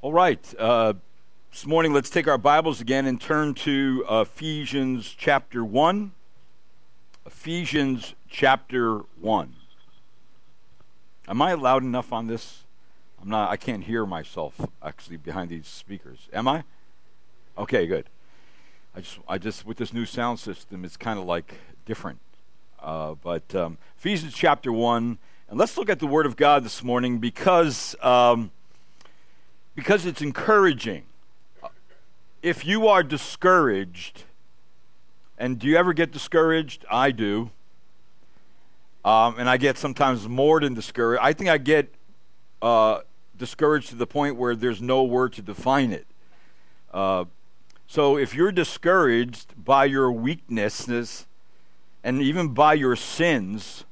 All right. Uh, this morning, let's take our Bibles again and turn to Ephesians chapter 1. Ephesians chapter 1. Am I loud enough on this? I'm not, I can't hear myself actually behind these speakers. Am I? Okay, good. I just, I just, with this new sound system, it's kind of like different. Uh, but um, Ephesians chapter 1, and let's look at the Word of God this morning because. Um, because it's encouraging. If you are discouraged, and do you ever get discouraged? I do. Um, and I get sometimes more than discouraged. I think I get uh, discouraged to the point where there's no word to define it. Uh, so if you're discouraged by your weaknesses and even by your sins,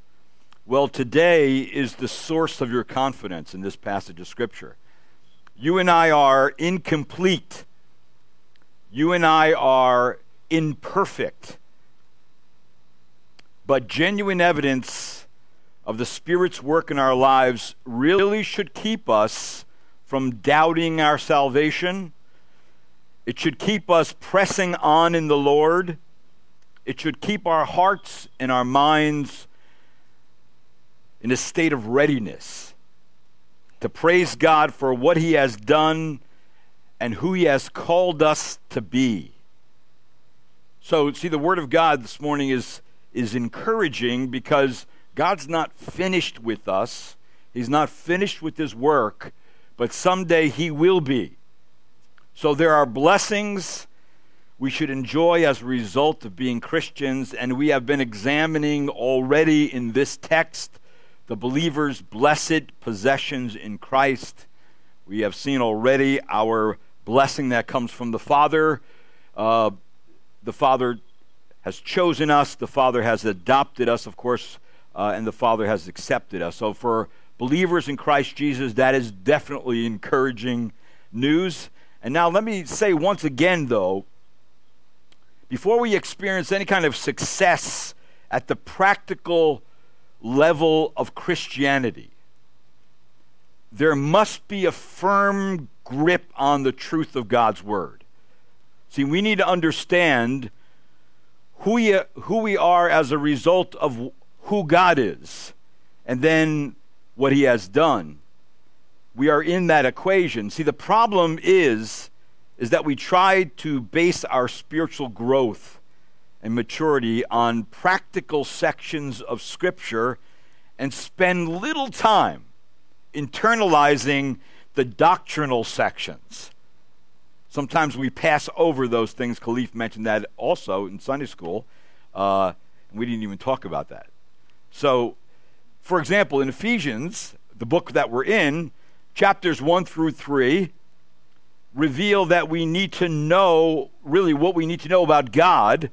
well, today is the source of your confidence in this passage of Scripture. You and I are incomplete. You and I are imperfect. But genuine evidence of the Spirit's work in our lives really should keep us from doubting our salvation. It should keep us pressing on in the Lord. It should keep our hearts and our minds in a state of readiness to praise God for what He has done and who He has called us to be. So, see, the Word of God this morning is, is encouraging because God's not finished with us. He's not finished with His work, but someday He will be. So, there are blessings we should enjoy as a result of being Christians, and we have been examining already in this text the believer's blessed possessions in Christ. We have seen already our blessing that comes from the Father. Uh, the Father has chosen us, the Father has adopted us, of course, uh, and the Father has accepted us. So, for believers in Christ Jesus, that is definitely encouraging news. And now, let me say once again, though, before we experience any kind of success at the practical level of Christianity, there must be a firm grip on the truth of God's Word. See, we need to understand who we, who we are as a result of who God is and then what He has done. We are in that equation. See, the problem is, is that we try to base our spiritual growth and maturity on practical sections of Scripture and spend little time internalizing the doctrinal sections. Sometimes we pass over those things. Khalif mentioned that also in Sunday school. Uh, we didn't even talk about that. So, for example, in Ephesians, the book that we're in, chapters 1 through 3 reveal that we need to know really what we need to know about God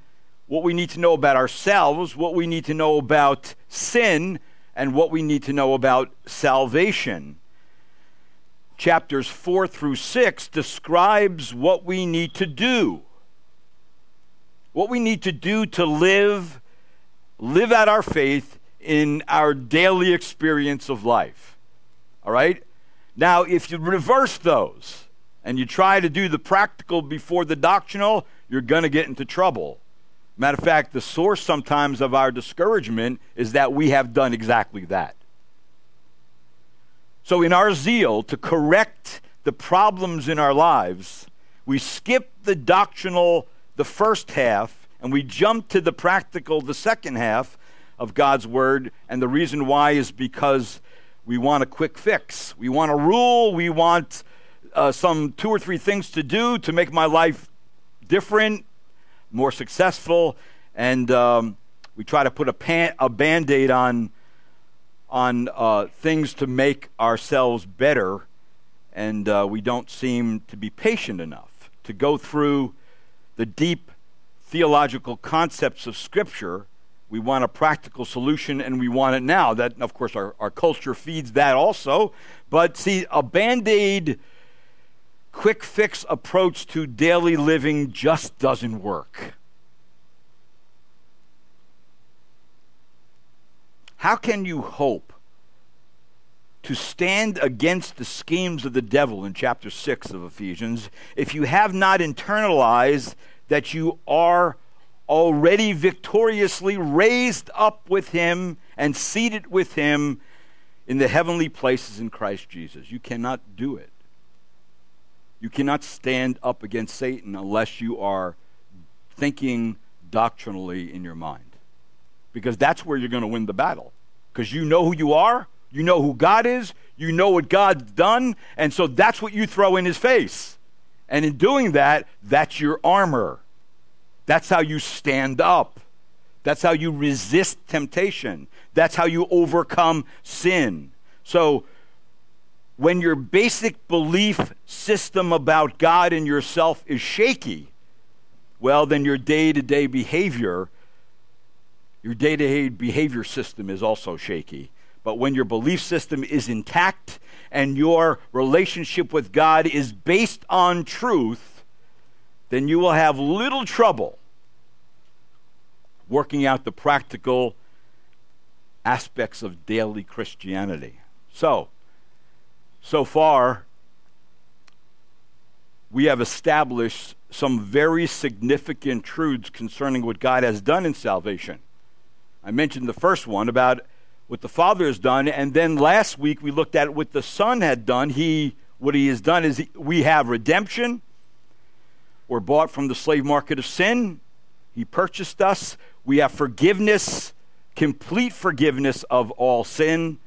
what we need to know about ourselves, what we need to know about sin, and what we need to know about salvation. Chapters 4 through 6 describes what we need to do. What we need to do to live live out our faith in our daily experience of life. All right? Now, if you reverse those and you try to do the practical before the doctrinal, you're going to get into trouble. Matter of fact, the source sometimes of our discouragement is that we have done exactly that. So, in our zeal to correct the problems in our lives, we skip the doctrinal, the first half, and we jump to the practical, the second half of God's Word. And the reason why is because we want a quick fix. We want a rule. We want uh, some two or three things to do to make my life different more successful, and um, we try to put a, pan- a band aid on, on uh, things to make ourselves better, and uh, we don't seem to be patient enough to go through the deep theological concepts of Scripture. We want a practical solution and we want it now. That, of course, our, our culture feeds that also. But see, a band aid quick fix approach to daily living just doesn't work. How can you hope to stand against the schemes of the devil in chapter 6 of Ephesians if you have not internalized that you are already victoriously raised up with him and seated with him in the heavenly places in Christ Jesus. You cannot do it. You cannot stand up against Satan unless you are thinking doctrinally in your mind. Because that's where you're going to win the battle. Because you know who you are, you know who God is, you know what God's done, and so that's what you throw in his face. And in doing that, that's your armor. That's how you stand up. That's how you resist temptation. That's how you overcome sin. So, when your basic belief system about God and yourself is shaky, well, then your day to day behavior, your day to day behavior system is also shaky. But when your belief system is intact and your relationship with God is based on truth, then you will have little trouble working out the practical aspects of daily Christianity. So, so far, we have established some very significant truths concerning what God has done in salvation. I mentioned the first one about what the Father has done, and then last week we looked at what the Son had done. He, what He has done is he, we have redemption. We're bought from the slave market of sin. He purchased us. We have forgiveness, complete forgiveness of all sin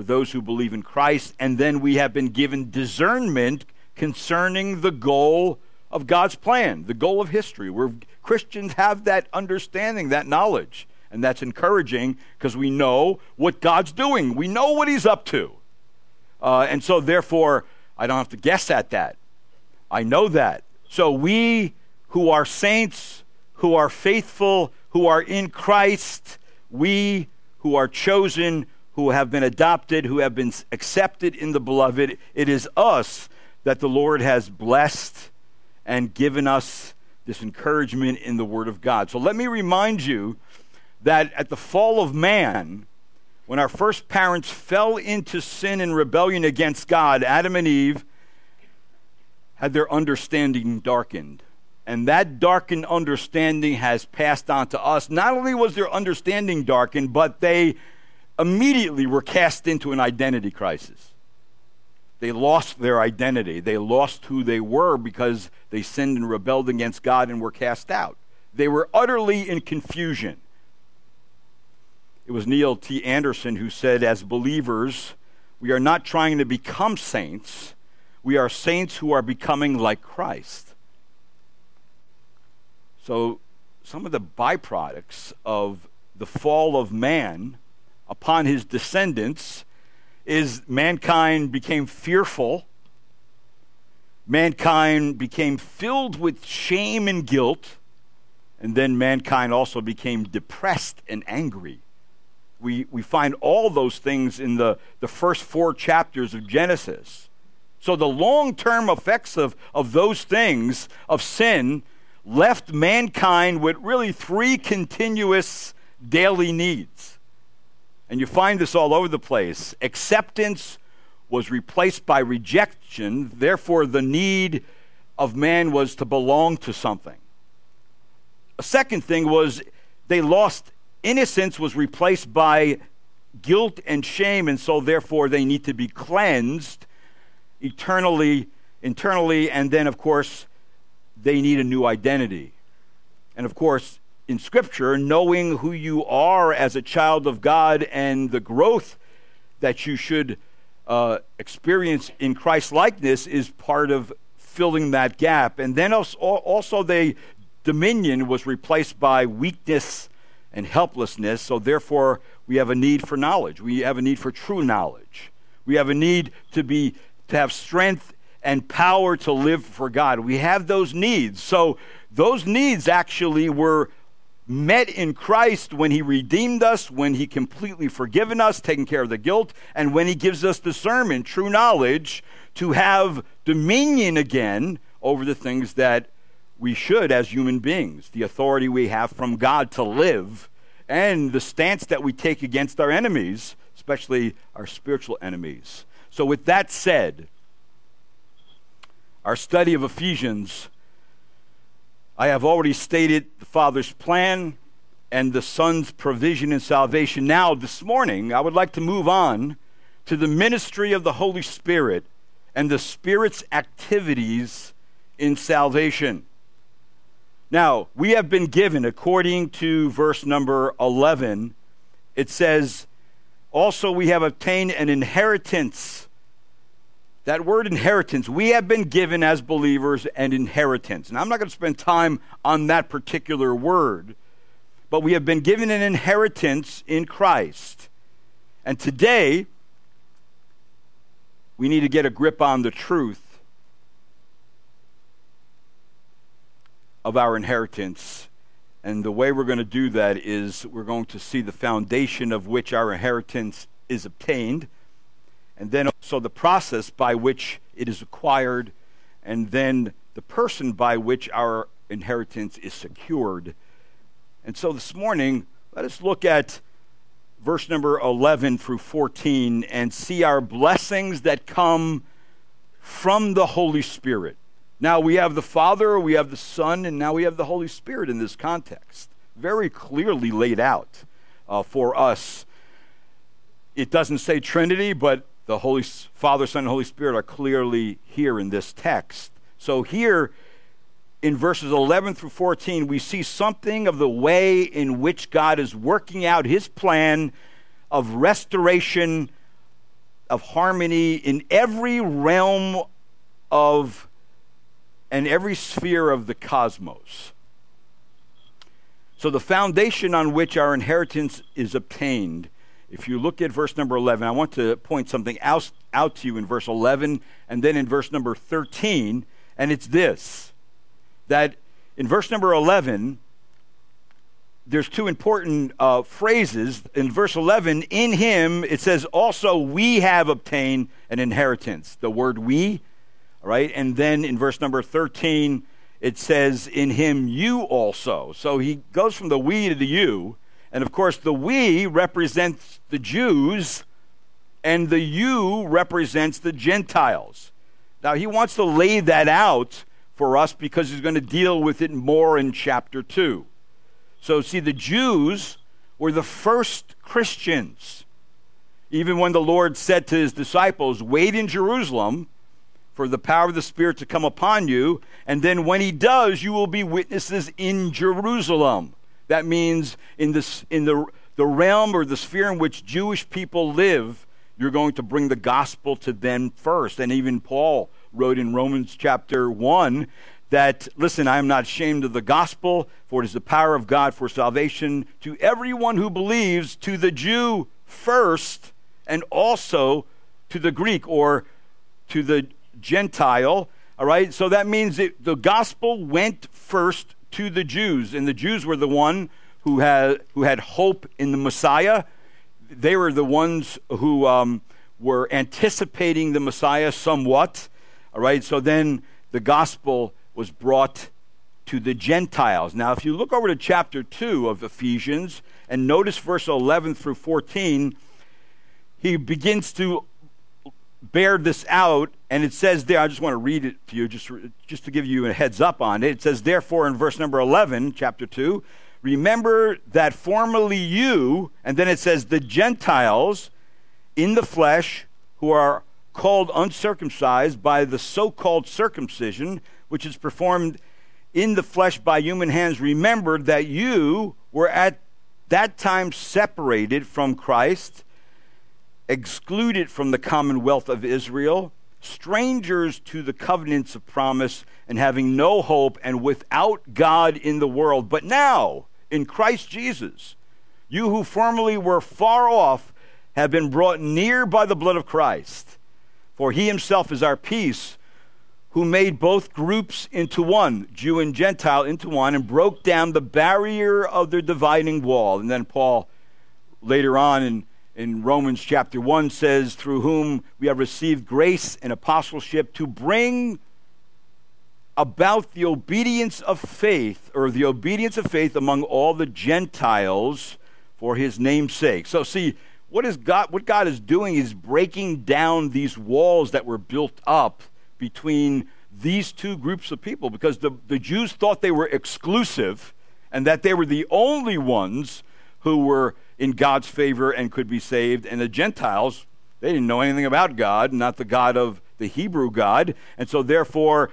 for those who believe in Christ. And then we have been given discernment concerning the goal of God's plan, the goal of history, where Christians have that understanding, that knowledge. And that's encouraging because we know what God's doing. We know what He's up to. Uh, and so, therefore, I don't have to guess at that. I know that. So, we who are saints, who are faithful, who are in Christ, we who are chosen, who have been adopted, who have been accepted in the beloved, it is us that the Lord has blessed and given us this encouragement in the Word of God. So let me remind you that at the fall of man, when our first parents fell into sin and rebellion against God, Adam and Eve had their understanding darkened. And that darkened understanding has passed on to us. Not only was their understanding darkened, but they immediately were cast into an identity crisis. They lost their identity. They lost who they were because they sinned and rebelled against God and were cast out. They were utterly in confusion. It was Neil T. Anderson who said, as believers, we are not trying to become saints, we are saints who are becoming like Christ. So, some of the byproducts of the fall of man upon his descendants is mankind became fearful. Mankind became filled with shame and guilt. And then mankind also became depressed and angry. We, we find all those things in the, the first four chapters of Genesis. So the long term effects of, of those things, of sin, left mankind with really three continuous daily needs. And you find this all over the place. Acceptance was replaced by rejection, therefore, the need of man was to belong to something. A second thing was they lost innocence, was replaced by guilt and shame, and so therefore they need to be cleansed eternally, internally, and then, of course, they need a new identity. And of course, in Scripture, knowing who you are as a child of God and the growth that you should uh, experience in Christ likeness is part of filling that gap. And then also, also the dominion was replaced by weakness and helplessness. So therefore, we have a need for knowledge. We have a need for true knowledge. We have a need to be to have strength and power to live for God. We have those needs. So those needs actually were met in Christ when he redeemed us, when he completely forgiven us, taking care of the guilt, and when he gives us discernment, true knowledge, to have dominion again over the things that we should as human beings, the authority we have from God to live, and the stance that we take against our enemies especially our spiritual enemies. So, with that said, our study of Ephesians, I have already stated the Father's plan and the Son's provision and salvation. Now, this morning, I would like to move on to the ministry of the Holy Spirit and the Spirit's activities in salvation. Now, we have been given, according to verse number 11, it says, also we have obtained an inheritance. That word inheritance, we have been given as believers an inheritance. And I'm not going to spend time on that particular word, but we have been given an inheritance in Christ. And today, we need to get a grip on the truth of our inheritance. And the way we're going to do that is we're going to see the foundation of which our inheritance is obtained, and then also the process by which it is acquired, and then the person by which our inheritance is secured. And so this morning, let us look at verse number 11 through 14 and see our blessings that come from the Holy Spirit. Now we have the Father, we have the Son, and now we have the Holy Spirit in this context. Very clearly laid out uh, for us. It doesn't say Trinity, but the Holy Father, Son, and Holy Spirit are clearly here in this text. So here in verses 11 through 14, we see something of the way in which God is working out his plan of restoration, of harmony in every realm of and every sphere of the cosmos. So, the foundation on which our inheritance is obtained, if you look at verse number 11, I want to point something out, out to you in verse 11 and then in verse number 13, and it's this that in verse number 11, there's two important uh, phrases. In verse 11, in him, it says, also we have obtained an inheritance. The word we right? And then in verse number 13, it says, In him you also. So he goes from the we to the you. And of course, the we represents the Jews, and the you represents the Gentiles. Now, he wants to lay that out for us because he's going to deal with it more in chapter 2. So, see, the Jews were the first Christians. Even when the Lord said to his disciples, Wait in Jerusalem for the power of the Spirit to come upon you. And then when he does, you will be witnesses in Jerusalem. That means in, this, in the, the realm or the sphere in which Jewish people live, you're going to bring the gospel to them first. And even Paul wrote in Romans chapter 1 that, listen, I am not ashamed of the gospel, for it is the power of God for salvation to everyone who believes, to the Jew first, and also to the Greek or to the Gentile. All right, so that means that the gospel went first to the Jews, and the Jews were the one who had who had hope in the Messiah. They were the ones who um, were anticipating the Messiah somewhat. All right, so then the gospel was brought to the Gentiles. Now, if you look over to chapter 2 of Ephesians and notice verse 11 through 14, he begins to bear this out, and it says there, I just want to read it to you just, just to give you a heads up on it. It says, Therefore, in verse number 11, chapter 2, remember that formerly you, and then it says, the Gentiles in the flesh who are called uncircumcised by the so called circumcision, which is performed in the flesh by human hands, remembered that you were at that time separated from Christ excluded from the commonwealth of Israel, strangers to the covenants of promise, and having no hope and without God in the world. But now, in Christ Jesus, you who formerly were far off have been brought near by the blood of Christ. For he himself is our peace, who made both groups into one, Jew and Gentile into one, and broke down the barrier of their dividing wall. And then Paul, later on in in Romans chapter 1 says, through whom we have received grace and apostleship to bring about the obedience of faith, or the obedience of faith among all the Gentiles for his name's sake. So, see, what is God what God is doing is breaking down these walls that were built up between these two groups of people because the, the Jews thought they were exclusive and that they were the only ones who were in God's favor and could be saved. And the Gentiles, they didn't know anything about God, not the God of the Hebrew God. And so, therefore,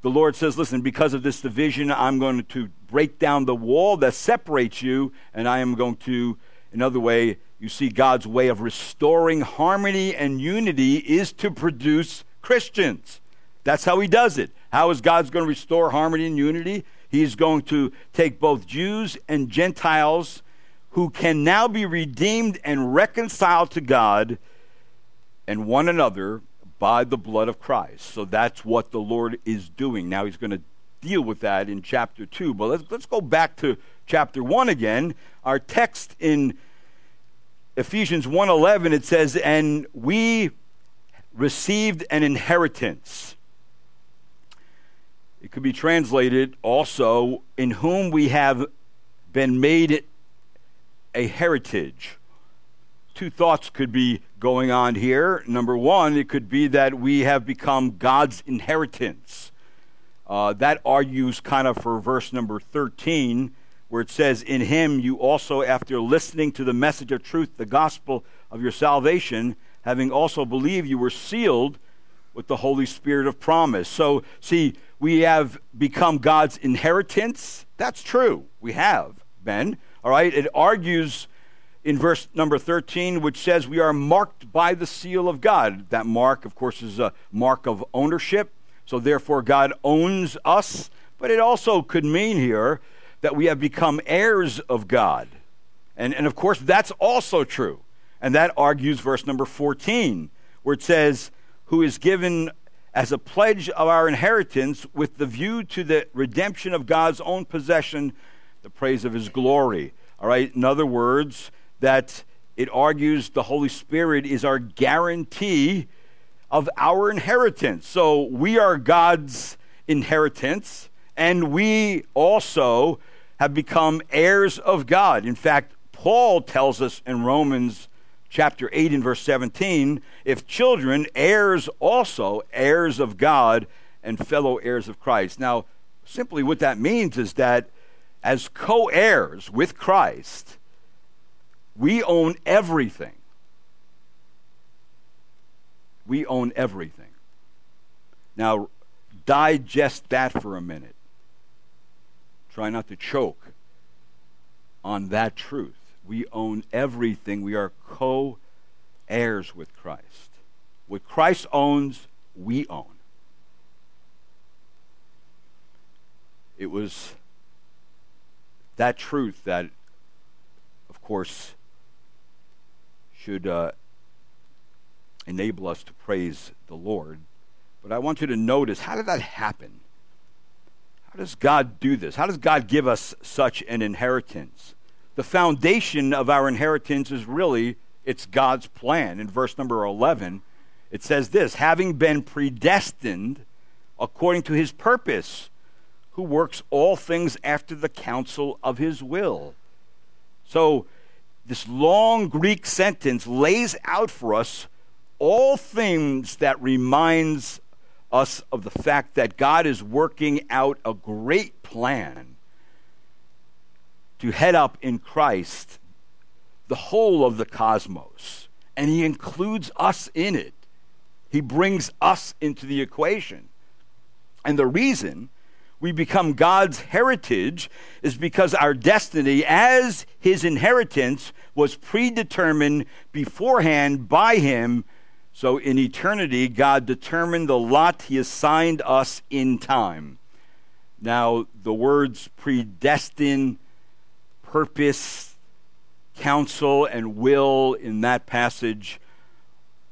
the Lord says, Listen, because of this division, I'm going to break down the wall that separates you, and I am going to, another way, you see God's way of restoring harmony and unity is to produce Christians. That's how he does it. How is God going to restore harmony and unity? He's going to take both Jews and Gentiles who can now be redeemed and reconciled to God and one another by the blood of Christ. So that's what the Lord is doing. Now he's going to deal with that in chapter 2. But let's, let's go back to chapter 1 again. Our text in Ephesians 1:11 it says and we received an inheritance. It could be translated also in whom we have been made a heritage. Two thoughts could be going on here. Number one, it could be that we have become God's inheritance. Uh, that argues kind of for verse number 13, where it says, In him you also, after listening to the message of truth, the gospel of your salvation, having also believed, you were sealed with the Holy Spirit of promise. So, see, we have become God's inheritance. That's true. We have been. All right, it argues in verse number 13, which says we are marked by the seal of God. That mark, of course, is a mark of ownership. So therefore, God owns us. But it also could mean here that we have become heirs of God. And, and of course, that's also true. And that argues verse number 14, where it says, Who is given as a pledge of our inheritance with the view to the redemption of God's own possession the praise of his glory. All right, in other words, that it argues the Holy Spirit is our guarantee of our inheritance. So we are God's inheritance, and we also have become heirs of God. In fact, Paul tells us in Romans chapter 8 and verse 17 if children, heirs also, heirs of God, and fellow heirs of Christ. Now, simply what that means is that as co heirs with Christ, we own everything. We own everything. Now, digest that for a minute. Try not to choke on that truth. We own everything. We are co heirs with Christ. What Christ owns, we own. It was that truth that, of course, should uh, enable us to praise the Lord. But I want you to notice how did that happen? How does God do this? How does God give us such an inheritance? The foundation of our inheritance is really it's God's plan. In verse number 11, it says this, having been predestined according to his purpose who works all things after the counsel of his will. So, this long Greek sentence lays out for us all things that reminds us of the fact that God is working out a great plan to head up in Christ the whole of the cosmos. And he includes us in it. He brings us into the equation. And the reason we become God's heritage is because our destiny as his inheritance was predetermined beforehand by him. So in eternity, God determined the lot he assigned us in time. Now, the words predestined, purpose, counsel, and will in that passage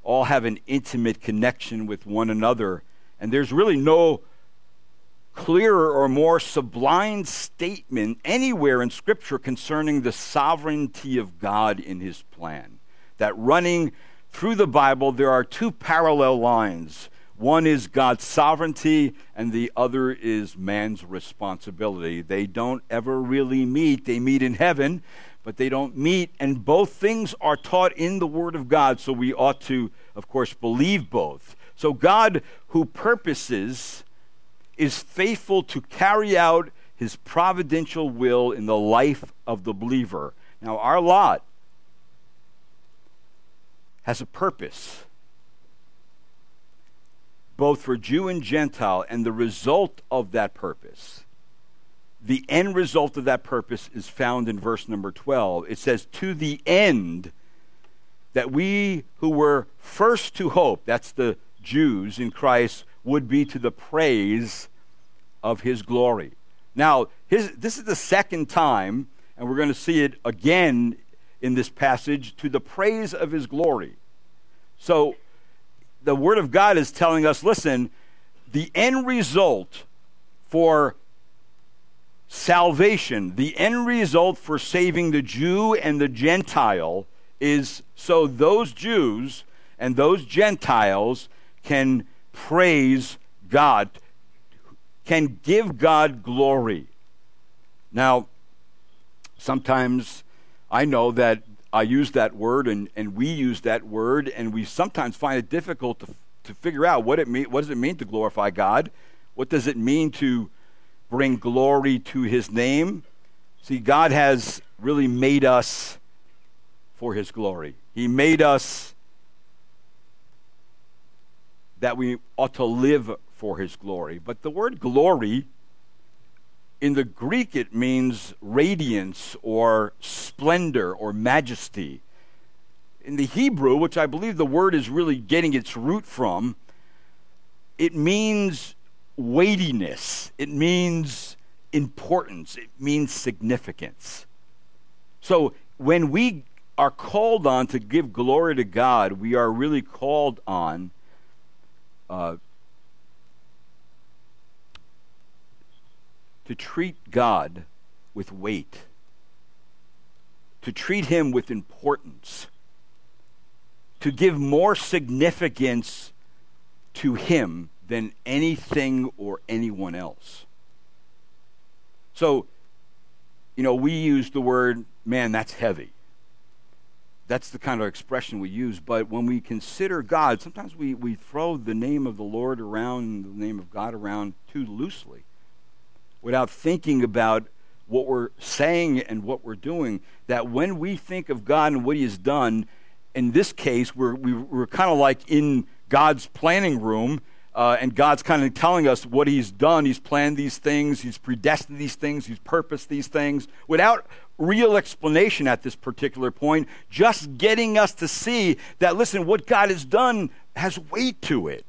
all have an intimate connection with one another. And there's really no clearer or more sublime statement anywhere in Scripture concerning the sovereignty of God in His plan. That running through the Bible, there are two parallel lines. One is God's sovereignty, and the other is man's responsibility. They don't ever really meet. They meet in heaven, but they don't meet. And both things are taught in the Word of God, so we ought to, of course, believe both. So God, who purposes, is faithful to carry out his providential will in the life of the believer. Now, our lot has a purpose, both for Jew and Gentile, and the result of that purpose. The end result of that purpose is found in verse number 12. It says, To the end that we who were first to hope, that's the Jews in Christ, would be to the praise of his glory. Now, his, this is the second time, and we're going to see it again in this passage, to the praise of his glory. So, the Word of God is telling us listen, the end result for salvation, the end result for saving the Jew and the Gentile is so those Jews and those Gentiles can praise God, can give God glory. Now, sometimes I know that I use that word and, and we use that word, and we sometimes find it difficult to, to figure out what, it mean, what does it mean to glorify God? What does it mean to bring glory to his name? See, God has really made us for his glory. He made us that we ought to live for his glory. But the word glory, in the Greek, it means radiance or splendor or majesty. In the Hebrew, which I believe the word is really getting its root from, it means weightiness, it means importance, it means significance. So when we are called on to give glory to God, we are really called on uh, to treat God with weight, to treat Him with importance, to give more significance to Him than anything or anyone else. So, you know, we use the word, man, that's heavy. That's the kind of expression we use. But when we consider God, sometimes we, we throw the name of the Lord around, the name of God around too loosely without thinking about what we're saying and what we're doing. That when we think of God and what He has done, in this case, we're, we, are we are kind of like in God's planning room uh, and God's kind of telling us what He's done. He's planned these things, He's predestined these things, He's purposed these things without real explanation at this particular point, just getting us to see that, listen, what God has done has weight to it.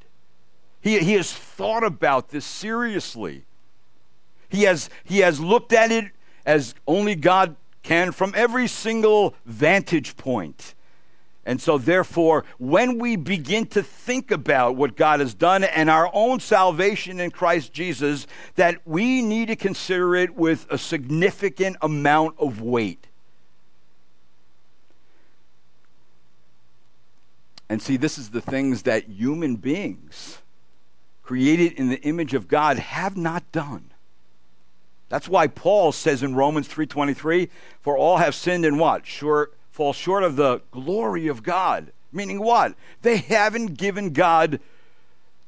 He, he has thought about this seriously. He has, he has looked at it as only God can from every single vantage point. And so, therefore, when we begin to think about what God has done and our own salvation in Christ Jesus, that we need to consider it with a significant amount of weight. And see, this is the things that human beings created in the image of God have not done. That's why Paul says in Romans 3:23, "For all have sinned and what? Short fall short of the glory of God. Meaning what? They haven't given God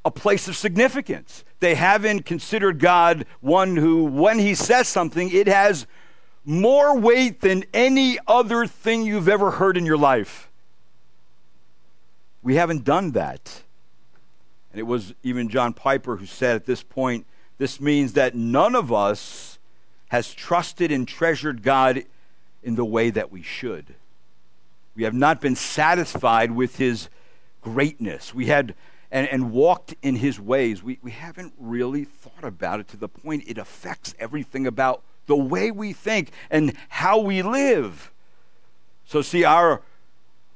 a place of significance. They haven't considered God one who, when he says something, it has more weight than any other thing you've ever heard in your life. We haven't done that. And it was even John Piper who said at this point this means that none of us has trusted and treasured God in the way that we should. We have not been satisfied with his greatness. We had and, and walked in his ways. We, we haven't really thought about it to the point it affects everything about the way we think and how we live. So, see, our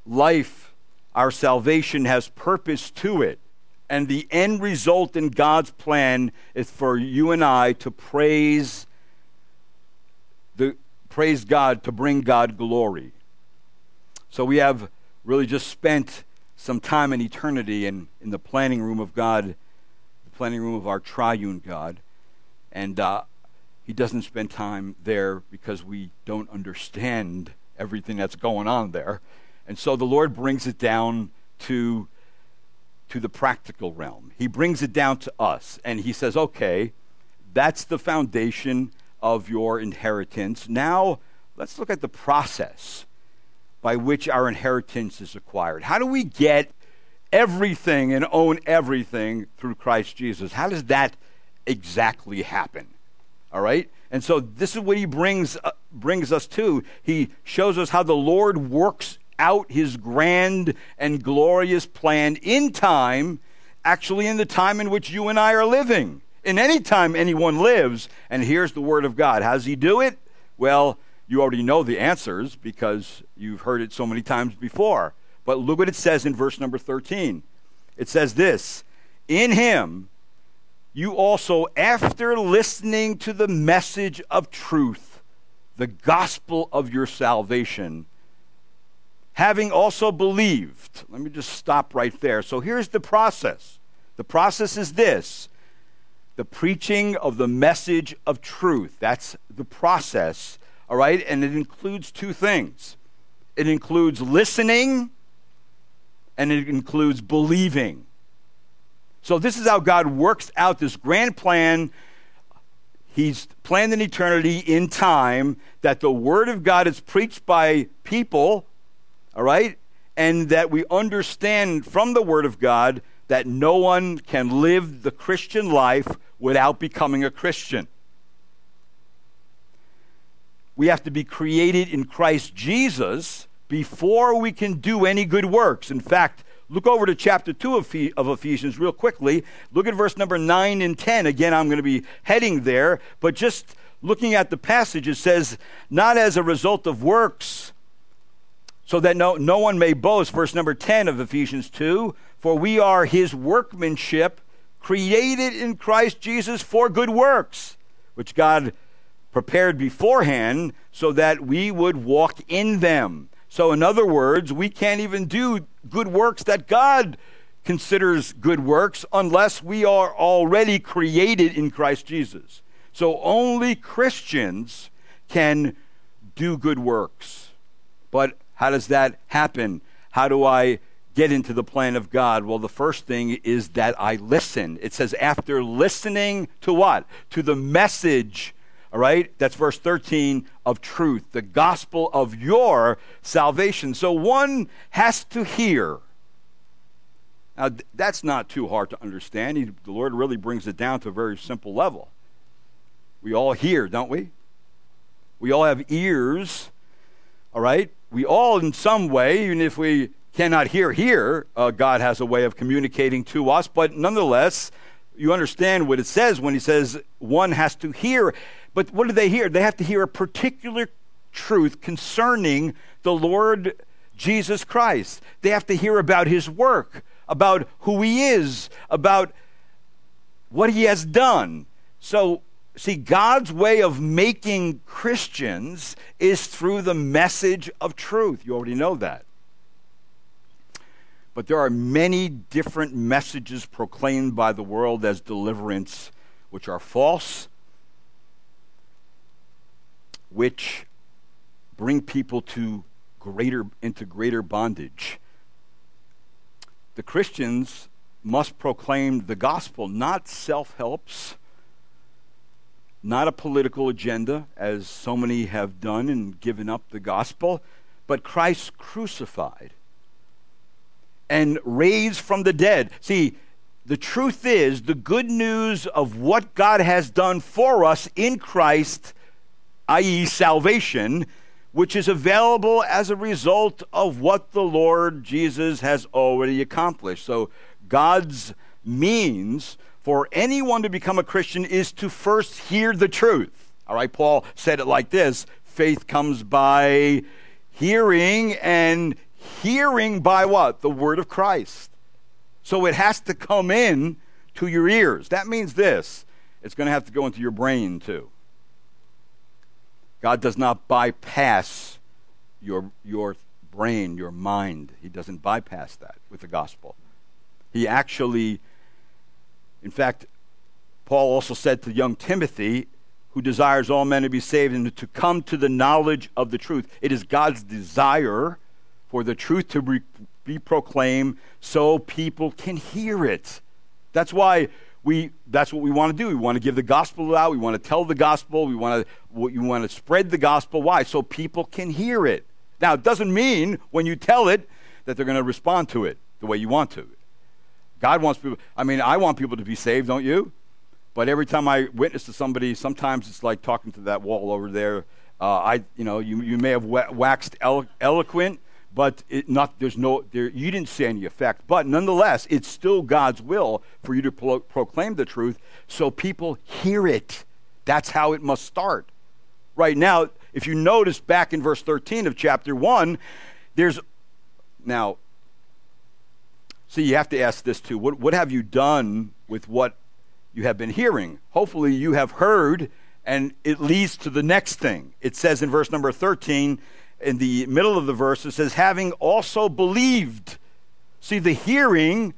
life, our salvation has purpose to it. And the end result in God's plan is for you and I to praise the praise God, to bring God glory. So we have really just spent some time in eternity in, in the planning room of God, the planning room of our triune God. And uh, He doesn't spend time there because we don't understand everything that's going on there. And so the Lord brings it down to, to the practical realm. He brings it down to us. And He says, okay, that's the foundation of your inheritance. Now, let's look at the process by which our inheritance is acquired. How do we get everything and own everything through Christ Jesus? How does that exactly happen? All right? And so this is what he brings, uh, brings us to. He shows us how the Lord works out his grand and glorious plan in time, actually, in the time in which you and I are living. In any time anyone lives, and here's the word of God. How does he do it? Well, you already know the answers because you've heard it so many times before. But look what it says in verse number 13. It says this In him, you also, after listening to the message of truth, the gospel of your salvation, having also believed. Let me just stop right there. So here's the process the process is this the preaching of the message of truth. That's the process, all right? And it includes two things it includes listening and it includes believing. So, this is how God works out this grand plan. He's planned in eternity in time that the Word of God is preached by people, all right? And that we understand from the Word of God that no one can live the Christian life without becoming a Christian. We have to be created in Christ Jesus before we can do any good works. In fact, look over to chapter 2 of, Ephesians real quickly. Look at verse number 9 and 10. Again, I'm going to be heading there, but just looking at the passage, it says, Not as a result of works, so that no, no one may boast. Verse number 10 of Ephesians 2 For we are his workmanship, created in Christ Jesus for good works, which God prepared beforehand so that we would walk in them. So, in other words, we can't even do good works that God considers good works unless we are already created in Christ Jesus. So, only Christians can do good works. But how does that happen? How do I get into the plan of God? Well, the first thing is that I listen. It says, after listening to what? To the message all right? That's verse 13 of truth, the gospel of your salvation. So one has to hear. Now, that's not too hard to understand. He, the Lord really brings it down to a very simple level. We all hear, don't we? We all have ears, all right? We all, in some way, even if we cannot hear here, uh, God has a way of communicating to us, but nonetheless, you understand what it says when He says one has to hear. But what do they hear? They have to hear a particular truth concerning the Lord Jesus Christ. They have to hear about his work, about who he is, about what he has done. So, see, God's way of making Christians is through the message of truth. You already know that. But there are many different messages proclaimed by the world as deliverance, which are false which bring people to greater into greater bondage. The Christians must proclaim the gospel, not self-helps, not a political agenda, as so many have done and given up the gospel, but Christ crucified and raised from the dead. See, the truth is, the good news of what God has done for us in Christ i.e., salvation, which is available as a result of what the Lord Jesus has already accomplished. So, God's means for anyone to become a Christian is to first hear the truth. All right, Paul said it like this faith comes by hearing, and hearing by what? The word of Christ. So it has to come in to your ears. That means this it's going to have to go into your brain too. God does not bypass your, your brain, your mind. He doesn't bypass that with the gospel. He actually, in fact, Paul also said to young Timothy, who desires all men to be saved and to come to the knowledge of the truth. It is God's desire for the truth to be, be proclaimed so people can hear it. That's why we that's what we want to do. We want to give the gospel out. We want to tell the gospel. We want to we want to spread the gospel. Why? So people can hear it. Now, it doesn't mean when you tell it that they're going to respond to it the way you want to. God wants people. I mean, I want people to be saved, don't you? But every time I witness to somebody, sometimes it's like talking to that wall over there. Uh, I, you know, you, you may have waxed elo- eloquent, but it not there's no there, you didn't see any effect. But nonetheless, it's still God's will for you to pro- proclaim the truth, so people hear it. That's how it must start. Right now, if you notice back in verse 13 of chapter one, there's now. See, you have to ask this too. What, what have you done with what you have been hearing. Hopefully, you have heard, and it leads to the next thing. It says in verse number 13, in the middle of the verse, it says, having also believed. See, the hearing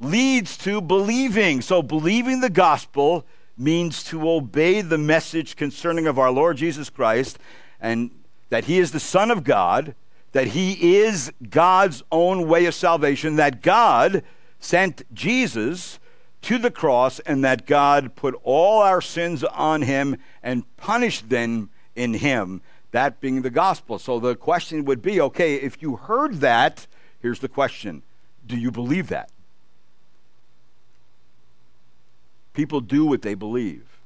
leads to believing. So, believing the gospel means to obey the message concerning of our Lord Jesus Christ and that he is the Son of God, that he is God's own way of salvation, that God sent Jesus to the cross and that God put all our sins on him and punished them in him, that being the gospel. So the question would be okay, if you heard that, here's the question Do you believe that? People do what they believe.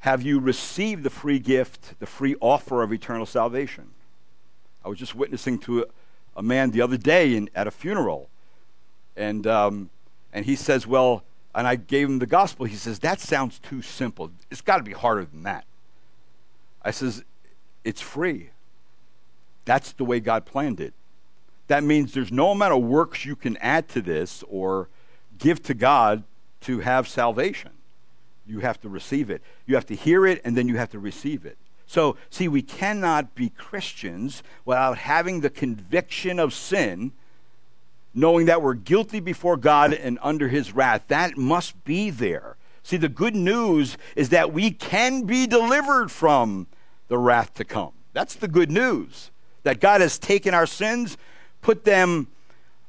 Have you received the free gift, the free offer of eternal salvation? I was just witnessing to a, man the other day in, at a funeral, and um, and he says, Well, and I gave him the gospel. He says, That sounds too simple. It's got to be harder than that. I says, It's free. That's the way God planned it. That means there's no amount of works you can add to this or give to God to have salvation. You have to receive it. You have to hear it, and then you have to receive it. So, see, we cannot be Christians without having the conviction of sin knowing that we're guilty before God and under his wrath. That must be there. See, the good news is that we can be delivered from the wrath to come. That's the good news. That God has taken our sins, put them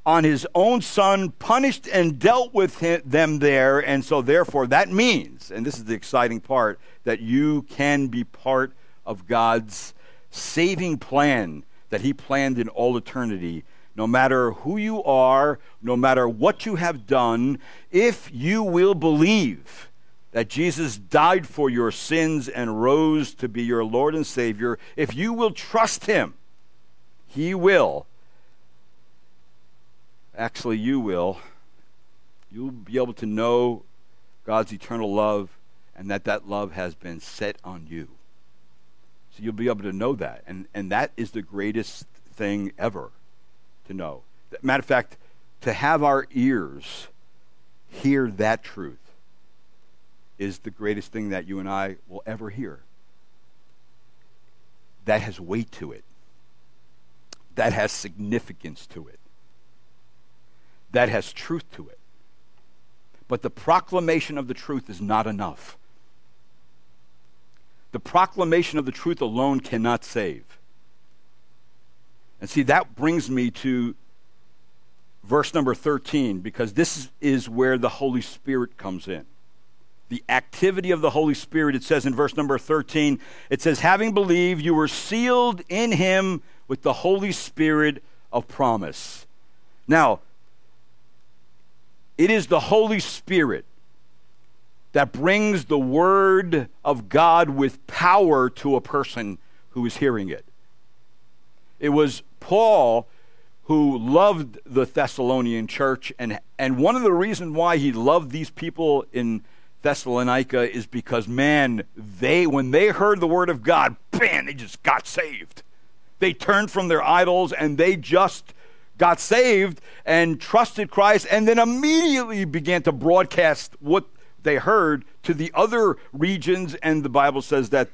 on his own son, punished and dealt with him, them there. And so, therefore, that means, and this is the exciting part, that you can be part of God's saving plan that he planned in all eternity no matter who you are, no matter what you have done, if you will believe that Jesus died for your sins and rose to be your Lord and Savior, if you will trust Him, He will. Actually, you will. You'll be able to know God's eternal love and that that love has been set on you. So you'll be able to know that. And, and that is the greatest thing ever to know. Matter of fact, to have our ears hear that truth is the greatest thing that you and I will ever hear. That has weight to it, that has significance to it, that has truth to it. But the proclamation of the truth is not enough. The proclamation of the truth alone cannot save. And see, that brings me to verse number 13, because this is where the Holy Spirit comes in. The activity of the Holy Spirit, it says in verse number 13, it says, Having believed, you were sealed in him with the Holy Spirit of promise. Now, it is the Holy Spirit that brings the Word of God with power to a person who is hearing it. It was Paul who loved the Thessalonian church, and, and one of the reasons why he loved these people in Thessalonica is because, man, they when they heard the word of God, bam, they just got saved. They turned from their idols and they just got saved and trusted Christ, and then immediately began to broadcast what they heard to the other regions. And the Bible says that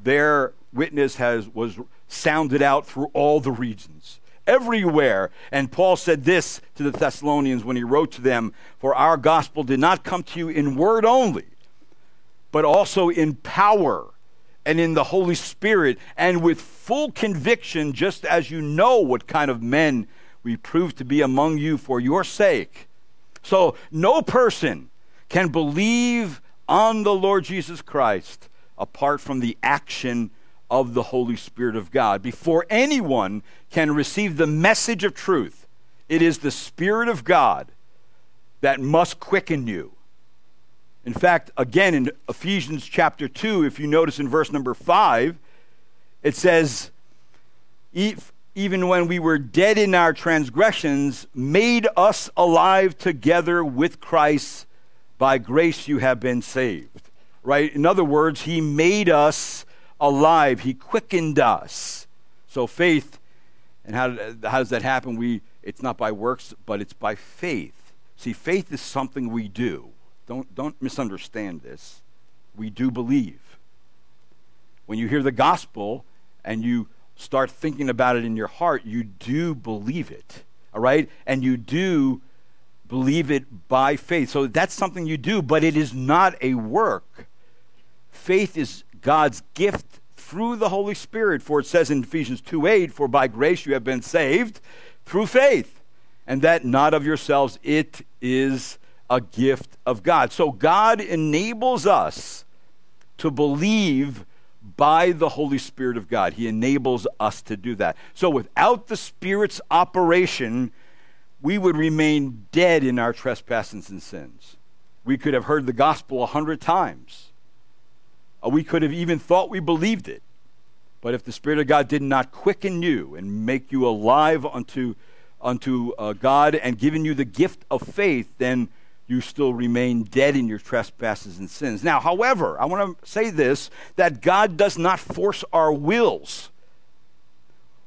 their witness has was sounded out through all the regions, everywhere. And Paul said this to the Thessalonians when he wrote to them For our gospel did not come to you in word only, but also in power and in the Holy Spirit and with full conviction, just as you know what kind of men we prove to be among you for your sake. So, no person can believe on the Lord Jesus Christ apart from the action of the Holy Spirit of God. Before anyone can receive the message of truth, it is the Spirit of God that must quicken you. In fact, again in Ephesians chapter 2, if you notice in verse number 5, it says, Even when we were dead in our transgressions, made us alive together with Christ. By grace you have been saved. Right? In other words, He made us alive, He quickened us. So faith, and how, how does that happen? We, it's not by works, but it's by faith. See, faith is something we do. Don't, don't misunderstand this. We do believe. When you hear the gospel and you start thinking about it in your heart, you do believe it. All right? And you do believe it by faith. So that's something you do, but it is not a work. Faith is God's gift through the Holy Spirit. For it says in Ephesians 2 8, For by grace you have been saved through faith, and that not of yourselves, it is a gift of God. So God enables us to believe by the Holy Spirit of God. He enables us to do that. So without the Spirit's operation, we would remain dead in our trespasses and sins. We could have heard the gospel a hundred times. We could have even thought we believed it. But if the Spirit of God did not quicken you and make you alive unto, unto uh, God and given you the gift of faith, then you still remain dead in your trespasses and sins. Now, however, I want to say this that God does not force our wills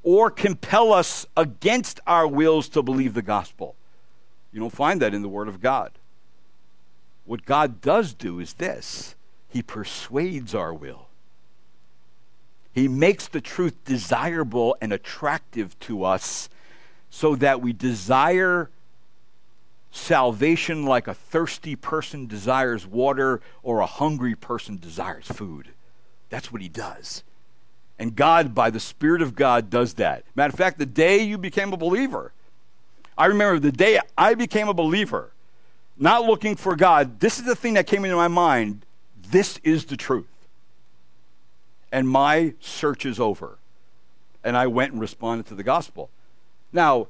or compel us against our wills to believe the gospel. You don't find that in the Word of God. What God does do is this He persuades our will. He makes the truth desirable and attractive to us so that we desire salvation like a thirsty person desires water or a hungry person desires food. That's what he does. And God, by the Spirit of God, does that. Matter of fact, the day you became a believer, I remember the day I became a believer, not looking for God, this is the thing that came into my mind. This is the truth. And my search is over. And I went and responded to the gospel. Now,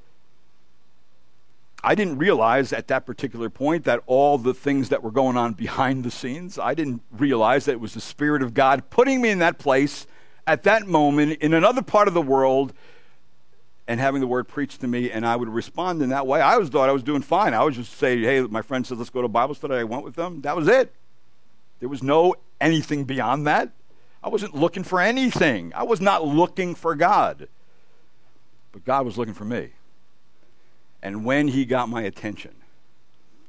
I didn't realize at that particular point that all the things that were going on behind the scenes, I didn't realize that it was the Spirit of God putting me in that place at that moment in another part of the world and having the word preached to me, and I would respond in that way. I always thought I was doing fine. I would just say, hey, my friend said, let's go to Bible study. I went with them. That was it. There was no anything beyond that. I wasn't looking for anything. I was not looking for God. But God was looking for me. And when he got my attention,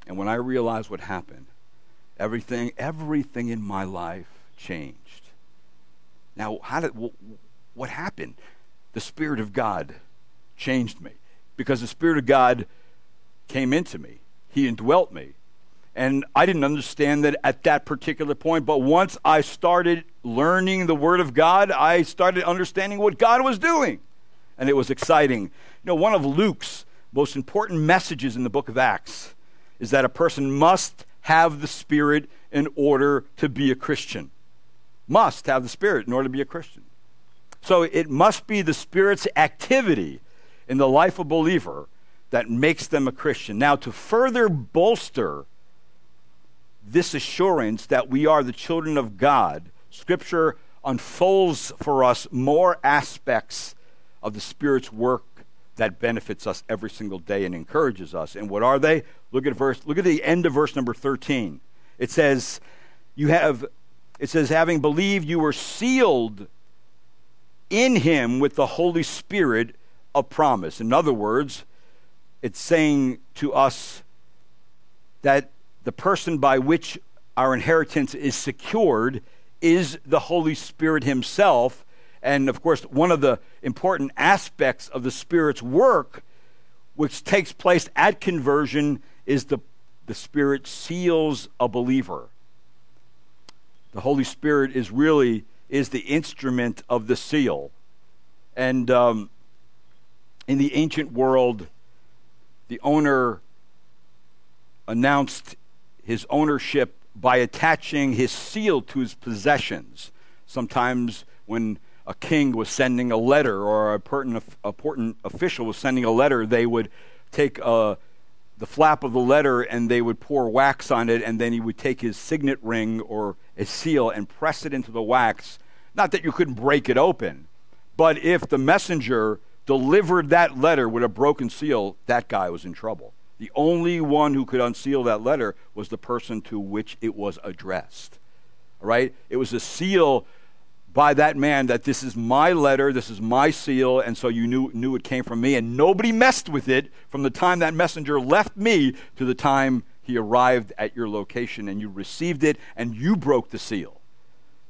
and when I realized what happened, everything, everything in my life changed. Now, how did what happened? The Spirit of God changed me because the Spirit of God came into me. He indwelt me. And I didn't understand that at that particular point, but once I started learning the Word of God, I started understanding what God was doing. And it was exciting. You know, one of Luke's most important messages in the book of Acts is that a person must have the Spirit in order to be a Christian. Must have the Spirit in order to be a Christian. So it must be the Spirit's activity in the life of a believer that makes them a Christian. Now, to further bolster this assurance that we are the children of God, Scripture unfolds for us more aspects of the Spirit's work that benefits us every single day and encourages us. And what are they? Look at verse look at the end of verse number 13. It says you have it says having believed you were sealed in him with the Holy Spirit of promise. In other words, it's saying to us that the person by which our inheritance is secured is the Holy Spirit himself and of course, one of the important aspects of the Spirit's work, which takes place at conversion, is the, the Spirit seals a believer. The Holy Spirit is really is the instrument of the seal. And um, in the ancient world, the owner announced his ownership by attaching his seal to his possessions. Sometimes, when a king was sending a letter or a important, important official was sending a letter, they would take uh, the flap of the letter and they would pour wax on it, and then he would take his signet ring or a seal and press it into the wax. Not that you couldn't break it open, but if the messenger delivered that letter with a broken seal, that guy was in trouble. The only one who could unseal that letter was the person to which it was addressed. All right? It was a seal by that man that this is my letter, this is my seal, and so you knew, knew it came from me, and nobody messed with it from the time that messenger left me to the time he arrived at your location and you received it and you broke the seal.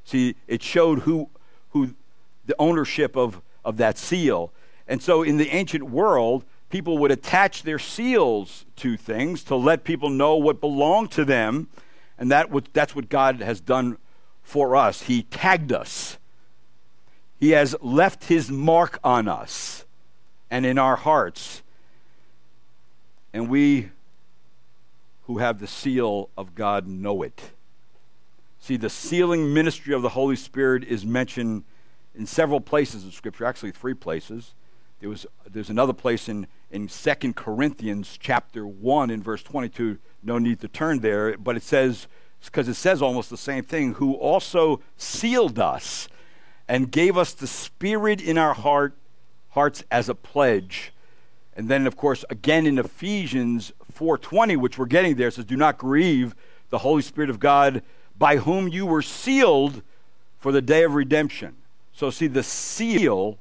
See, it showed who, who the ownership of, of that seal. And so in the ancient world, people would attach their seals to things to let people know what belonged to them. And that that's what God has done for us. He tagged us, He has left His mark on us and in our hearts. And we who have the seal of God know it. See, the sealing ministry of the Holy Spirit is mentioned in several places in Scripture, actually, three places. There was, there's another place in, in 2 Corinthians chapter 1 in verse 22. No need to turn there, but it says, because it says almost the same thing, who also sealed us and gave us the Spirit in our heart, hearts as a pledge. And then, of course, again in Ephesians 4.20, which we're getting there, says, do not grieve the Holy Spirit of God by whom you were sealed for the day of redemption. So, see, the seal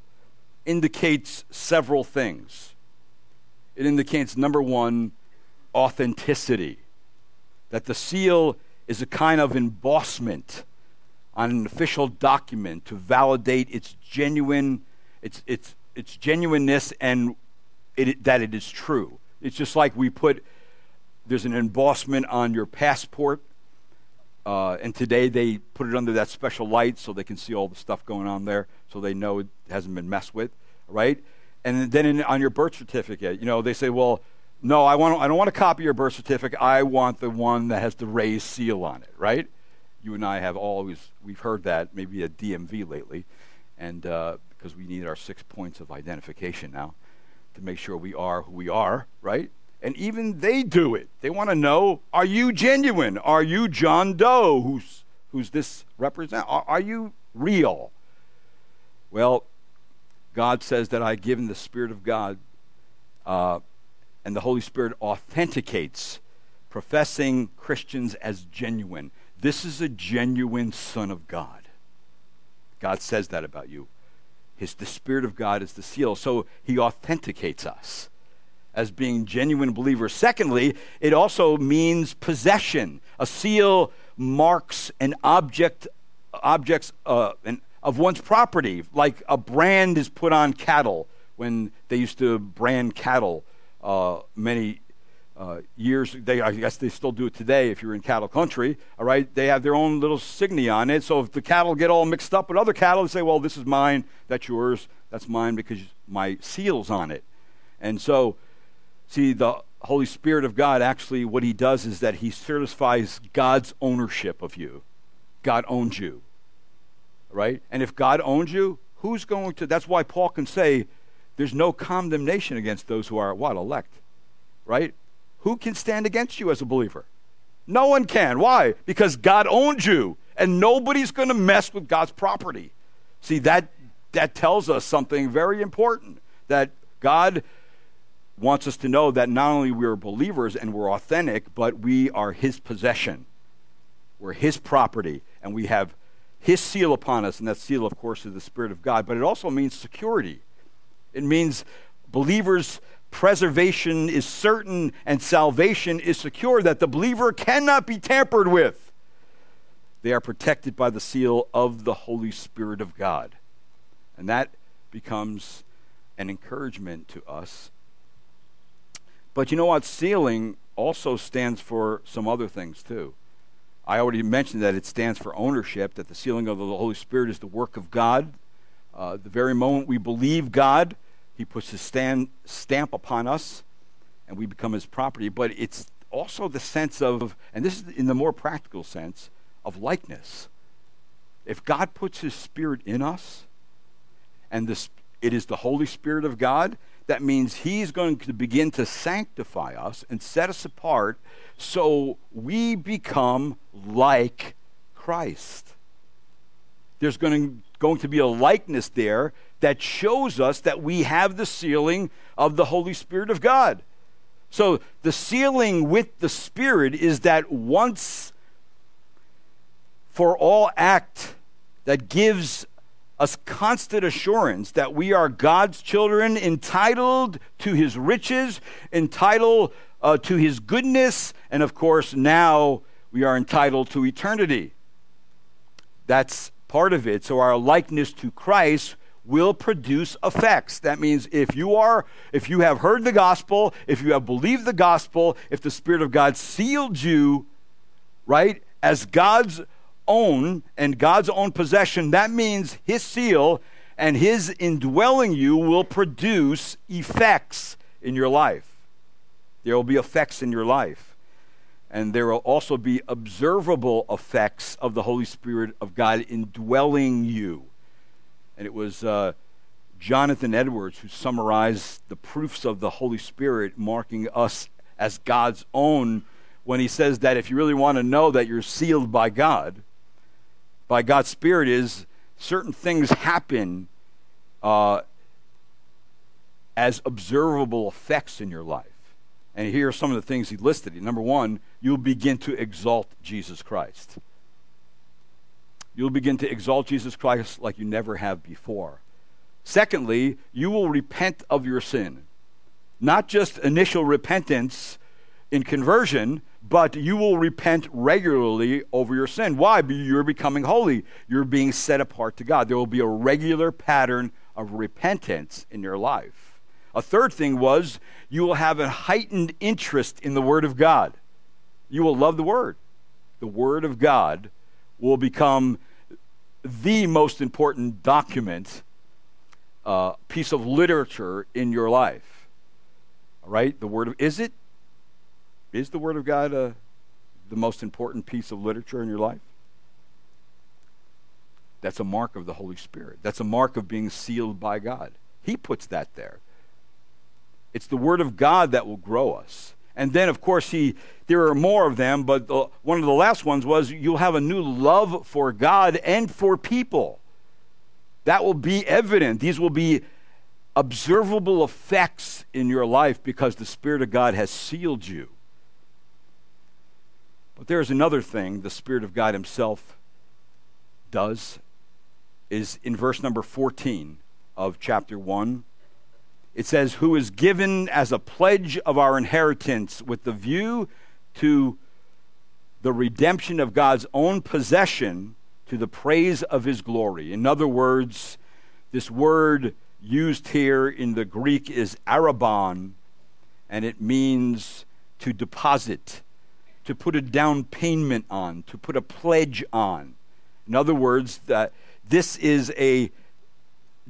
indicates several things. It indicates, number one, authenticity. That the seal is a kind of embossment on an official document to validate its genuine, its, its, its genuineness and it, that it is true. It's just like we put, there's an embossment on your passport, uh, and today they put it under that special light so they can see all the stuff going on there, so they know it hasn't been messed with, right? And then in, on your birth certificate, you know, they say, well, no, I, want, I don't want to copy your birth certificate. I want the one that has the raised seal on it, right? You and I have always, we've heard that, maybe at DMV lately, and uh, because we need our six points of identification now to make sure we are who we are, right? And even they do it. They want to know are you genuine? Are you John Doe, who's, who's this represent? Are, are you real? Well, God says that I give him the Spirit of God, uh, and the Holy Spirit authenticates professing Christians as genuine. This is a genuine Son of God. God says that about you. His, the Spirit of God is the seal. So he authenticates us as being genuine believers. Secondly, it also means possession. A seal marks an object, objects, uh, an, of one's property, like a brand is put on cattle when they used to brand cattle uh, many uh, years. They, I guess they still do it today if you're in cattle country. All right, they have their own little signy on it. So if the cattle get all mixed up with other cattle, they say, "Well, this is mine. That's yours. That's mine because my seal's on it." And so, see, the Holy Spirit of God actually, what He does is that He certifies God's ownership of you. God owns you, right? And if God owns you, who's going to? That's why Paul can say, "There's no condemnation against those who are what elect." Right? Who can stand against you as a believer? No one can. Why? Because God owns you, and nobody's going to mess with God's property. See, that, that tells us something very important that God wants us to know that not only we're believers and we're authentic, but we are His possession. We're His property, and we have His seal upon us, and that seal, of course, is the Spirit of God. But it also means security. It means believers preservation is certain and salvation is secure, that the believer cannot be tampered with. They are protected by the seal of the Holy Spirit of God. And that becomes an encouragement to us. But you know what? Sealing also stands for some other things too. I already mentioned that it stands for ownership, that the sealing of the Holy Spirit is the work of God. Uh, the very moment we believe God, He puts His stand, stamp upon us, and we become His property. But it's also the sense of, and this is in the more practical sense, of likeness. If God puts His Spirit in us, and this, it is the Holy Spirit of God, that means He's going to begin to sanctify us and set us apart so we become like Christ. There's going to, going to be a likeness there that shows us that we have the sealing of the Holy Spirit of God. So the sealing with the Spirit is that once for all act that gives us constant assurance that we are God's children, entitled to his riches, entitled uh, to his goodness, and of course, now we are entitled to eternity. That's part of it. So, our likeness to Christ will produce effects. That means if you are if you have heard the gospel, if you have believed the gospel, if the spirit of God sealed you, right, as God's own and God's own possession, that means his seal and his indwelling you will produce effects in your life. There will be effects in your life. And there will also be observable effects of the Holy Spirit of God indwelling you. And it was uh, Jonathan Edwards who summarized the proofs of the Holy Spirit, marking us as God's own, when he says that if you really want to know that you're sealed by God, by God's Spirit is certain things happen uh, as observable effects in your life. And here are some of the things he listed. Number one, you'll begin to exalt Jesus Christ. You'll begin to exalt Jesus Christ like you never have before. Secondly, you will repent of your sin. Not just initial repentance in conversion, but you will repent regularly over your sin. Why? You're becoming holy. You're being set apart to God. There will be a regular pattern of repentance in your life. A third thing was you will have a heightened interest in the Word of God. You will love the Word. The Word of God will become the most important document, uh, piece of literature in your life. All right? The Word of, is it? Is the Word of God uh, the most important piece of literature in your life? That's a mark of the Holy Spirit. That's a mark of being sealed by God. He puts that there. It's the Word of God that will grow us. And then, of course, he, there are more of them, but the, one of the last ones was you'll have a new love for God and for people. That will be evident. These will be observable effects in your life because the Spirit of God has sealed you. But there's another thing the Spirit of God Himself does, is in verse number 14 of chapter 1. It says, Who is given as a pledge of our inheritance with the view to the redemption of God's own possession to the praise of His glory. In other words, this word used here in the Greek is arrabon, and it means to deposit to put a down payment on, to put a pledge on. In other words, that this is a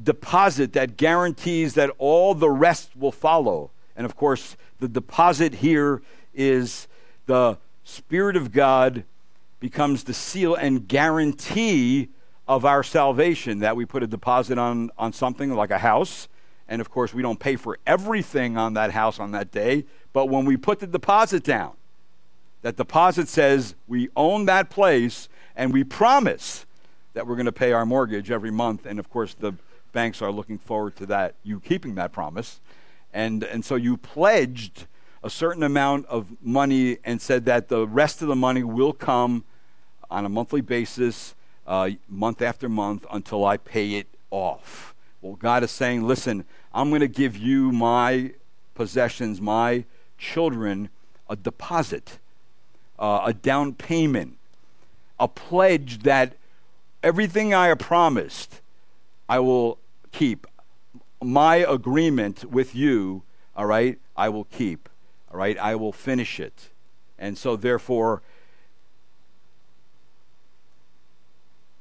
deposit that guarantees that all the rest will follow. And of course, the deposit here is the Spirit of God becomes the seal and guarantee of our salvation that we put a deposit on, on something like a house. And of course, we don't pay for everything on that house on that day, but when we put the deposit down, that deposit says we own that place and we promise that we're going to pay our mortgage every month. And of course, the banks are looking forward to that, you keeping that promise. And, and so you pledged a certain amount of money and said that the rest of the money will come on a monthly basis, uh, month after month, until I pay it off. Well, God is saying, listen, I'm going to give you my possessions, my children, a deposit uh, a down payment, a pledge that everything I have promised, I will keep. My agreement with you, all right, I will keep. All right, I will finish it. And so, therefore,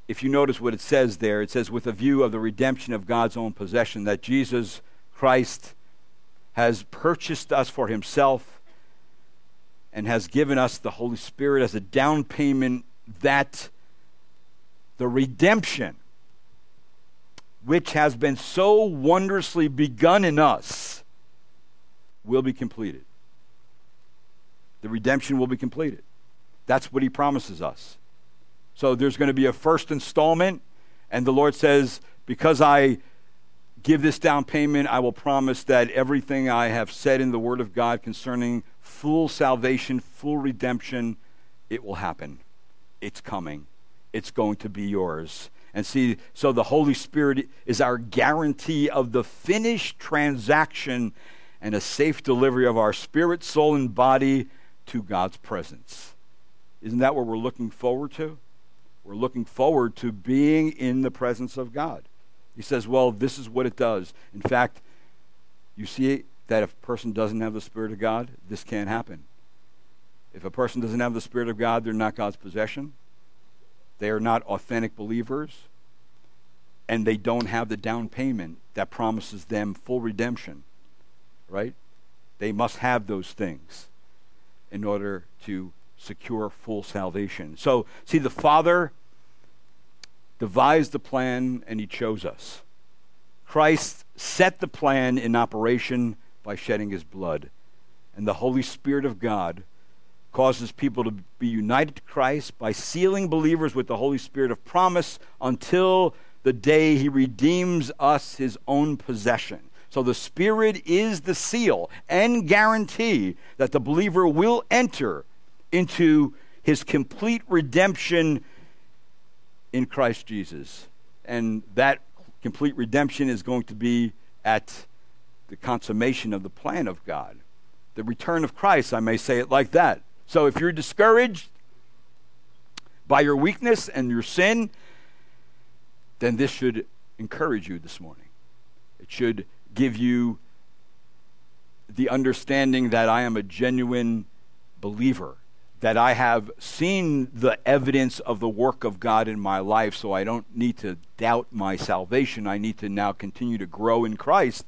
if you notice what it says there, it says, with a view of the redemption of God's own possession, that Jesus Christ has purchased us for himself and has given us the Holy Spirit as a down payment that the redemption which has been so wondrously begun in us will be completed. The redemption will be completed. That's what he promises us. So there's going to be a first installment, and the Lord says, Because I give this down payment, I will promise that everything I have said in the Word of God concerning full salvation, full redemption, it will happen. It's coming. It's going to be yours. And see, so the Holy Spirit is our guarantee of the finished transaction and a safe delivery of our spirit, soul, and body to God's presence. Isn't that what we're looking forward to? We're looking forward to being in the presence of God. He says, well, this is what it does. In fact, you see that if a person doesn't have the Spirit of God, this can't happen. If a person doesn't have the Spirit of God, they're not God's possession. They are not authentic believers. And they don't have the down payment that promises them full redemption. Right? They must have those things in order to secure full salvation. So, see, the Father devised the plan and he chose us. Christ set the plan in operation by shedding his blood. And the Holy Spirit of God causes people to be united to Christ by sealing believers with the Holy Spirit of promise until the day he redeems us his own possession. So the Spirit is the seal and guarantee that the believer will enter into his complete redemption in Christ Jesus. And that complete redemption is going to be at the consummation of the plan of God. The return of Christ, I may say it like that. So if you're discouraged by your weakness and your sin, then this should encourage you this morning. It should give you the understanding that I am a genuine believer, that I have seen the evidence of the work of God in my life, so I don't need to doubt my salvation. I need to now continue to grow in Christ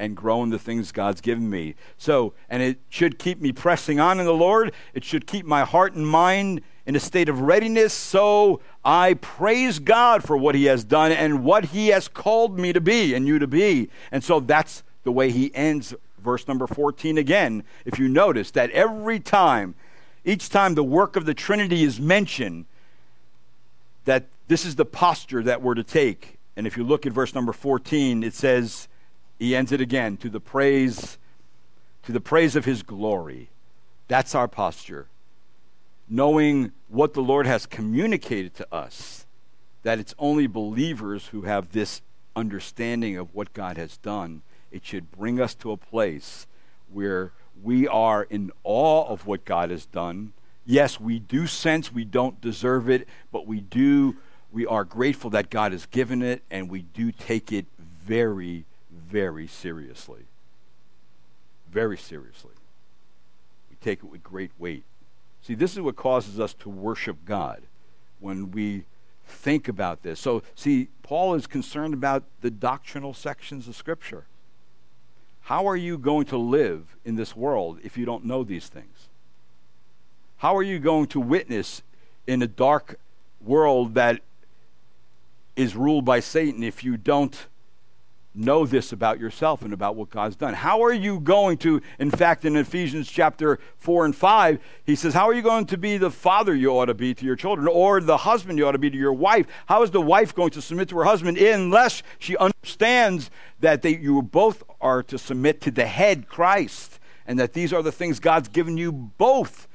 and grow in the things God's given me. So, and it should keep me pressing on in the Lord. It should keep my heart and mind in a state of readiness. So I praise God for what He has done and what He has called me to be and you to be. And so that's the way He ends verse number 14 again. If you notice that every time, each time the work of the Trinity is mentioned, that this is the posture that we're to take. And if you look at verse number 14, it says, he ends it again to the praise to the praise of his glory. That's our posture. Knowing what the Lord has communicated to us, that it's only believers who have this understanding of what God has done. It should bring us to a place where we are in awe of what God has done. Yes, we do sense we don't deserve it, but we do we are grateful that God has given it and we do take it very very seriously. Very seriously. We take it with great weight. See, this is what causes us to worship God when we think about this. So, see, Paul is concerned about the doctrinal sections of Scripture. How are you going to live in this world if you don't know these things? How are you going to witness in a dark world that is ruled by Satan if you don't know this about yourself and about what God's done. How are you going to, in fact, in Ephesians chapter 4 and 5, he says, How are you going to be the father you ought to be to your children, or the husband you ought to be to your wife? How is the wife going to submit to her husband unless she understands that they, you both are to submit to the head, Christ, and that these are the things God's given you both?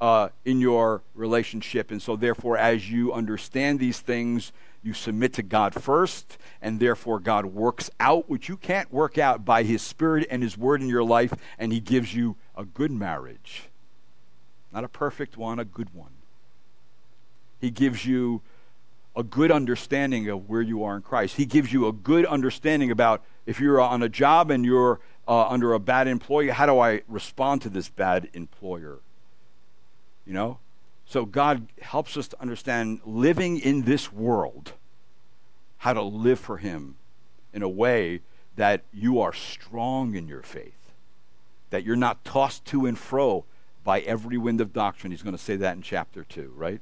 Uh, in your relationship. And so, therefore, as you understand these things, you submit to God first, and therefore God works out what you can't work out by His Spirit and His Word in your life, and He gives you a good marriage. Not a perfect one, a good one. He gives you a good understanding of where you are in Christ. He gives you a good understanding about if you're on a job and you're uh, under a bad employer, how do I respond to this bad employer? You know? So God helps us to understand living in this world, how to live for Him in a way that you are strong in your faith, that you're not tossed to and fro by every wind of doctrine. He's going to say that in chapter 2, right?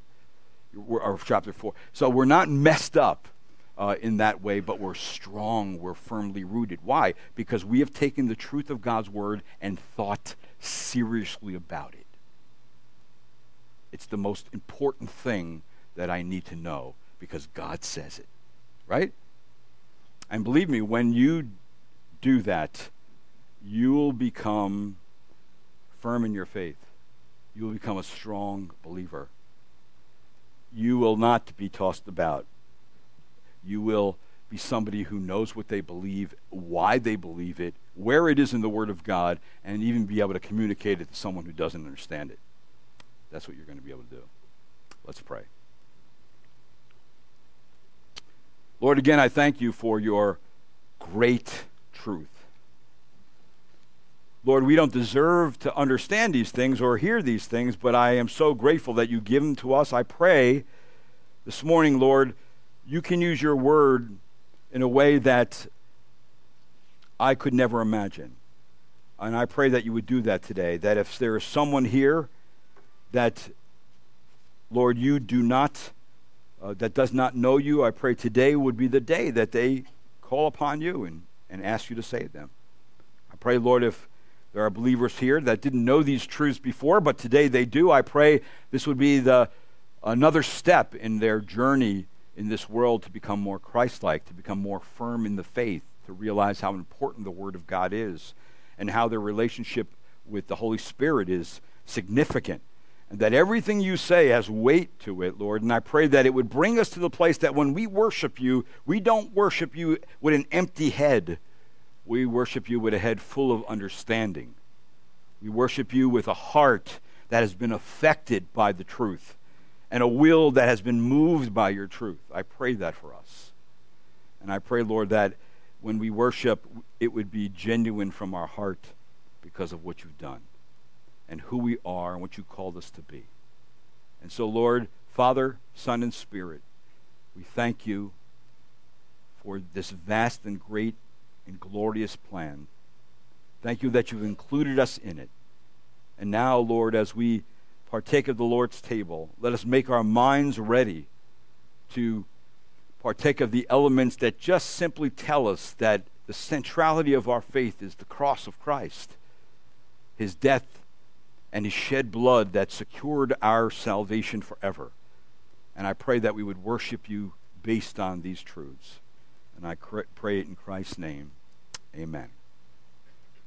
Or chapter 4. So we're not messed up uh, in that way, but we're strong, we're firmly rooted. Why? Because we have taken the truth of God's word and thought seriously about it. It's the most important thing that I need to know because God says it, right? And believe me, when you do that, you will become firm in your faith. You will become a strong believer. You will not be tossed about. You will be somebody who knows what they believe, why they believe it, where it is in the Word of God, and even be able to communicate it to someone who doesn't understand it. That's what you're going to be able to do. Let's pray. Lord, again, I thank you for your great truth. Lord, we don't deserve to understand these things or hear these things, but I am so grateful that you give them to us. I pray this morning, Lord, you can use your word in a way that I could never imagine. And I pray that you would do that today. That if there is someone here that, Lord, you do not, uh, that does not know you, I pray today would be the day that they call upon you and, and ask you to save them. I pray, Lord, if there are believers here that didn't know these truths before, but today they do, I pray this would be the, another step in their journey in this world to become more Christ like, to become more firm in the faith, to realize how important the Word of God is, and how their relationship with the Holy Spirit is significant and that everything you say has weight to it, Lord. And I pray that it would bring us to the place that when we worship you, we don't worship you with an empty head. We worship you with a head full of understanding. We worship you with a heart that has been affected by the truth and a will that has been moved by your truth. I pray that for us. And I pray, Lord, that when we worship, it would be genuine from our heart because of what you've done and who we are and what you called us to be. And so, Lord, Father, Son, and Spirit, we thank you for this vast and great and glorious plan. Thank you that you've included us in it. And now, Lord, as we partake of the Lord's table, let us make our minds ready to partake of the elements that just simply tell us that the centrality of our faith is the cross of Christ, his death and his shed blood that secured our salvation forever. And I pray that we would worship you based on these truths. And I pray it in Christ's name. Amen.